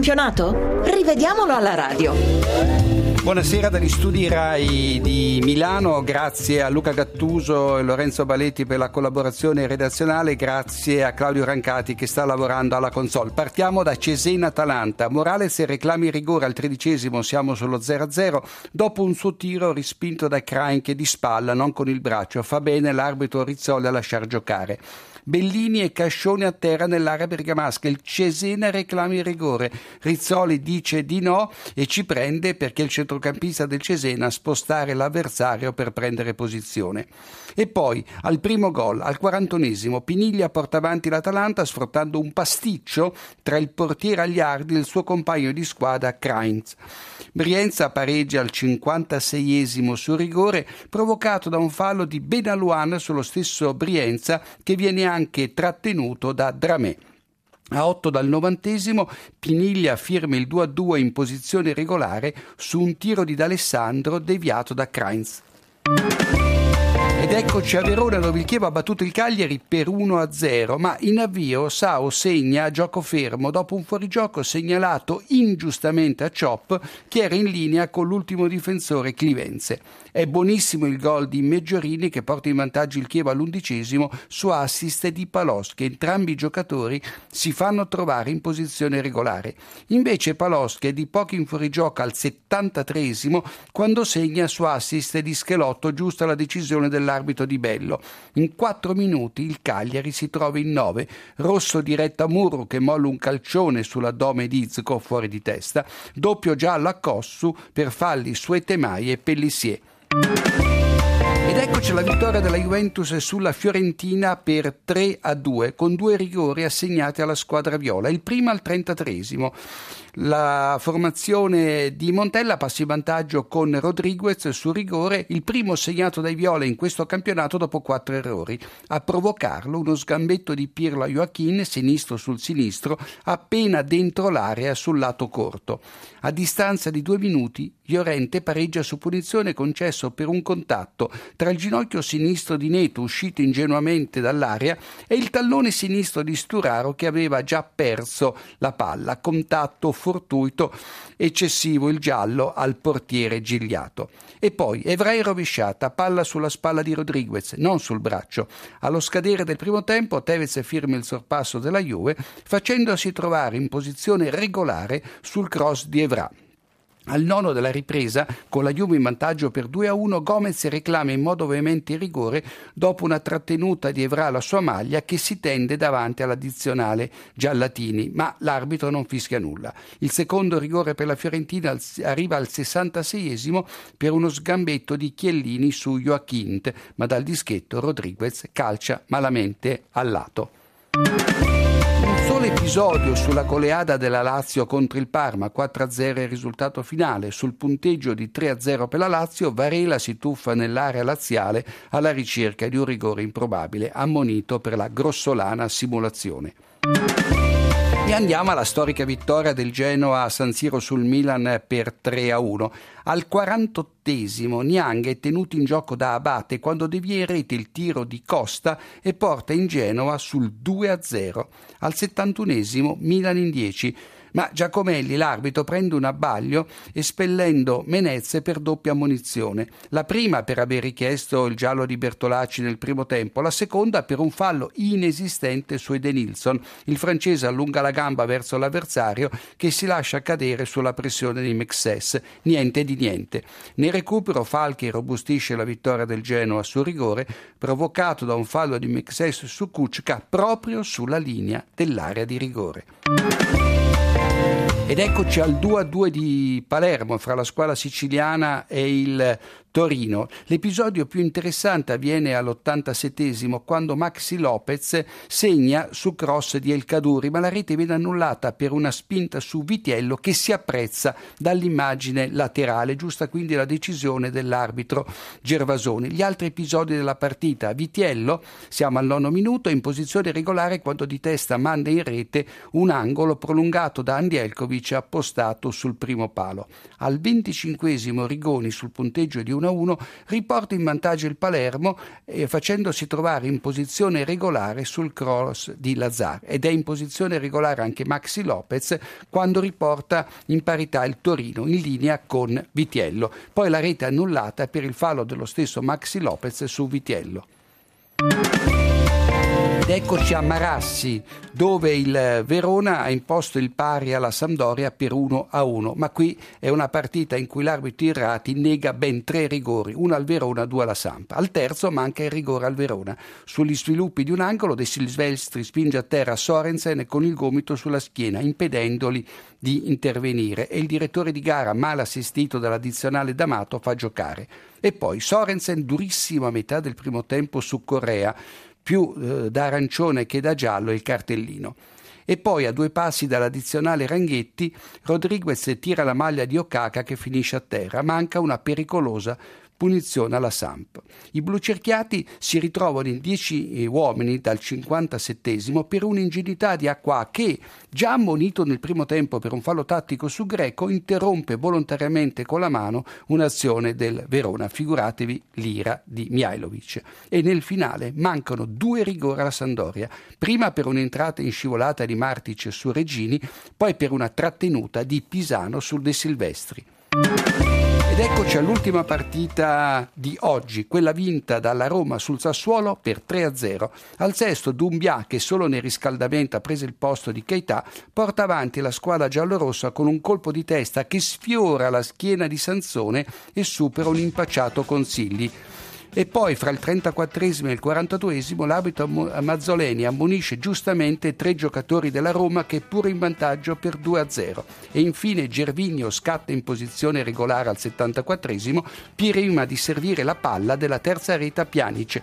campionato? Rivediamolo alla radio. Buonasera dagli studi RAI di Milano, grazie a Luca Gattuso e Lorenzo Baletti per la collaborazione redazionale, grazie a Claudio Rancati che sta lavorando alla console. Partiamo da Cesena-Atalanta, Morales reclami rigore al tredicesimo, siamo sullo 0-0, dopo un suo tiro respinto da Krain che di spalla, non con il braccio, fa bene l'arbitro Rizzoli a lasciar giocare. Bellini e Cascione a terra nell'area bergamasca. Il Cesena reclama il rigore. Rizzoli dice di no e ci prende perché il centrocampista del Cesena a spostare l'avversario per prendere posizione. E poi al primo gol, al quarantonesimo, Piniglia porta avanti l'Atalanta sfruttando un pasticcio tra il portiere Agliardi e il suo compagno di squadra Krainz. Brienza pareggia al 56esimo su rigore provocato da un fallo di Benaluan sullo stesso Brienza che viene anche trattenuto da Dramé. A 8 dal novantesimo Piniglia firma il 2-2 in posizione regolare su un tiro di D'Alessandro deviato da Krainz. Ed eccoci a Verona dove il Chievo ha battuto il Cagliari per 1-0, ma in avvio Sao segna a gioco fermo dopo un fuorigioco segnalato ingiustamente a Ciop che era in linea con l'ultimo difensore Clivenze. È buonissimo il gol di Meggiorini che porta in vantaggio il Chievo all'undicesimo su assist di Paloschi. Entrambi i giocatori si fanno trovare in posizione regolare. Invece Paloschi è di poco in fuorigioco al 73 quando segna su assist di Schelotto giusto alla decisione dell'arbitro di Bello. In quattro minuti il Cagliari si trova in nove. Rosso diretta a Muro che molla un calcione sull'addome di Izco fuori di testa. Doppio giallo a Cossu per falli su Etemai e Pellissier. Ed eccoci la vittoria della Juventus sulla Fiorentina per 3 a 2 con due rigori assegnati alla squadra viola. Il primo al 33 la formazione di Montella passa in vantaggio con Rodriguez su rigore, il primo segnato dai Viola in questo campionato dopo quattro errori. A provocarlo uno sgambetto di Pirlo a Joachim, sinistro sul sinistro, appena dentro l'area sul lato corto. A distanza di due minuti, Llorente pareggia su punizione concesso per un contatto tra il ginocchio sinistro di Neto, uscito ingenuamente dall'area, e il tallone sinistro di Sturaro che aveva già perso la palla. Contatto fortuito, eccessivo il giallo al portiere Gigliato. E poi Evrai rovesciata, palla sulla spalla di Rodriguez, non sul braccio. Allo scadere del primo tempo Tevez firma il sorpasso della Juve, facendosi trovare in posizione regolare sul cross di Evra. Al nono della ripresa, con la Juve in vantaggio per 2 a 1, Gomez reclama in modo veemente il rigore dopo una trattenuta di Evra alla sua maglia che si tende davanti all'addizionale Giallatini, ma l'arbitro non fischia nulla. Il secondo rigore per la Fiorentina arriva al 66esimo per uno sgambetto di Chiellini su Joachint, ma dal dischetto Rodriguez calcia malamente al lato solo episodio sulla goleada della Lazio contro il Parma, 4-0 il risultato finale. Sul punteggio di 3-0 per la Lazio, Varela si tuffa nell'area laziale alla ricerca di un rigore improbabile, ammonito per la grossolana simulazione. E andiamo alla storica vittoria del Genoa a San Siro sul Milan per 3 a 1. Al 48esimo Niang è tenuto in gioco da Abate quando devia in rete il tiro di Costa e porta in Genoa sul 2 a 0. Al 71esimo Milan in 10 ma Giacomelli, l'arbitro, prende un abbaglio espellendo Menezze per doppia ammonizione. La prima per aver richiesto il giallo di Bertolacci nel primo tempo, la seconda per un fallo inesistente su Edenilson. Il francese allunga la gamba verso l'avversario che si lascia cadere sulla pressione di Mexes. Niente di niente. Nel recupero Falchi robustisce la vittoria del Genoa su rigore, provocato da un fallo di Mexes su Kuczka proprio sulla linea dell'area di rigore. Ed eccoci al 2-2 di Palermo fra la squadra siciliana e il Torino. L'episodio più interessante avviene all'87 quando Maxi Lopez segna su cross di El Caduri, ma la rete viene annullata per una spinta su Vitiello che si apprezza dall'immagine laterale, giusta quindi la decisione dell'arbitro Gervasoni. Gli altri episodi della partita, Vitiello, siamo al nono minuto, è in posizione regolare quando di testa manda in rete un angolo prolungato da Andielkovic Mihailovic appostato sul primo palo. Al 25 Rigoni sul punteggio di 1-1 riporta in vantaggio il Palermo eh, facendosi trovare in posizione regolare sul cross di Lazzar ed è in posizione regolare anche Maxi Lopez quando riporta in parità il Torino in linea con Vitiello. Poi la rete annullata per il fallo dello stesso Maxi Lopez su Vitiello. Eccoci a Marassi, dove il Verona ha imposto il pari alla Sampdoria per 1 a 1. Ma qui è una partita in cui l'arbitro Irrati nega ben tre rigori, uno al Verona, due alla Sampa. Al terzo manca il rigore al Verona. Sugli sviluppi di un angolo, De Silvestri spinge a terra Sorensen con il gomito sulla schiena, impedendoli di intervenire. E il direttore di gara, mal assistito dall'addizionale D'Amato, fa giocare. E poi Sorensen durissimo a metà del primo tempo su Correa più eh, da arancione che da giallo il cartellino. E poi a due passi dall'addizionale Ranghetti, Rodriguez tira la maglia di Okaka che finisce a terra. Manca una pericolosa punizione alla Samp. I blucerchiati si ritrovano in 10 eh, uomini dal 57 per un'ingegità di Acqua che, già ammonito nel primo tempo per un fallo tattico su Greco, interrompe volontariamente con la mano un'azione del Verona, figuratevi l'ira di Mihailovic. E nel finale mancano due rigori alla Sandoria, prima per un'entrata in scivolata di Martic su Regini, poi per una trattenuta di Pisano sul De Silvestri. Ed eccoci all'ultima partita di oggi, quella vinta dalla Roma sul Sassuolo per 3-0. Al sesto Dumbia, che solo nel riscaldamento ha preso il posto di Keita, porta avanti la squadra giallorossa con un colpo di testa che sfiora la schiena di Sansone e supera un impacciato Consigli. E poi fra il 34 e il 42 l'arbitro Mazzoleni ammonisce giustamente tre giocatori della Roma che pure in vantaggio per 2-0. E infine Gervinio scatta in posizione regolare al 74 prima di servire la palla della terza rete a Pjanic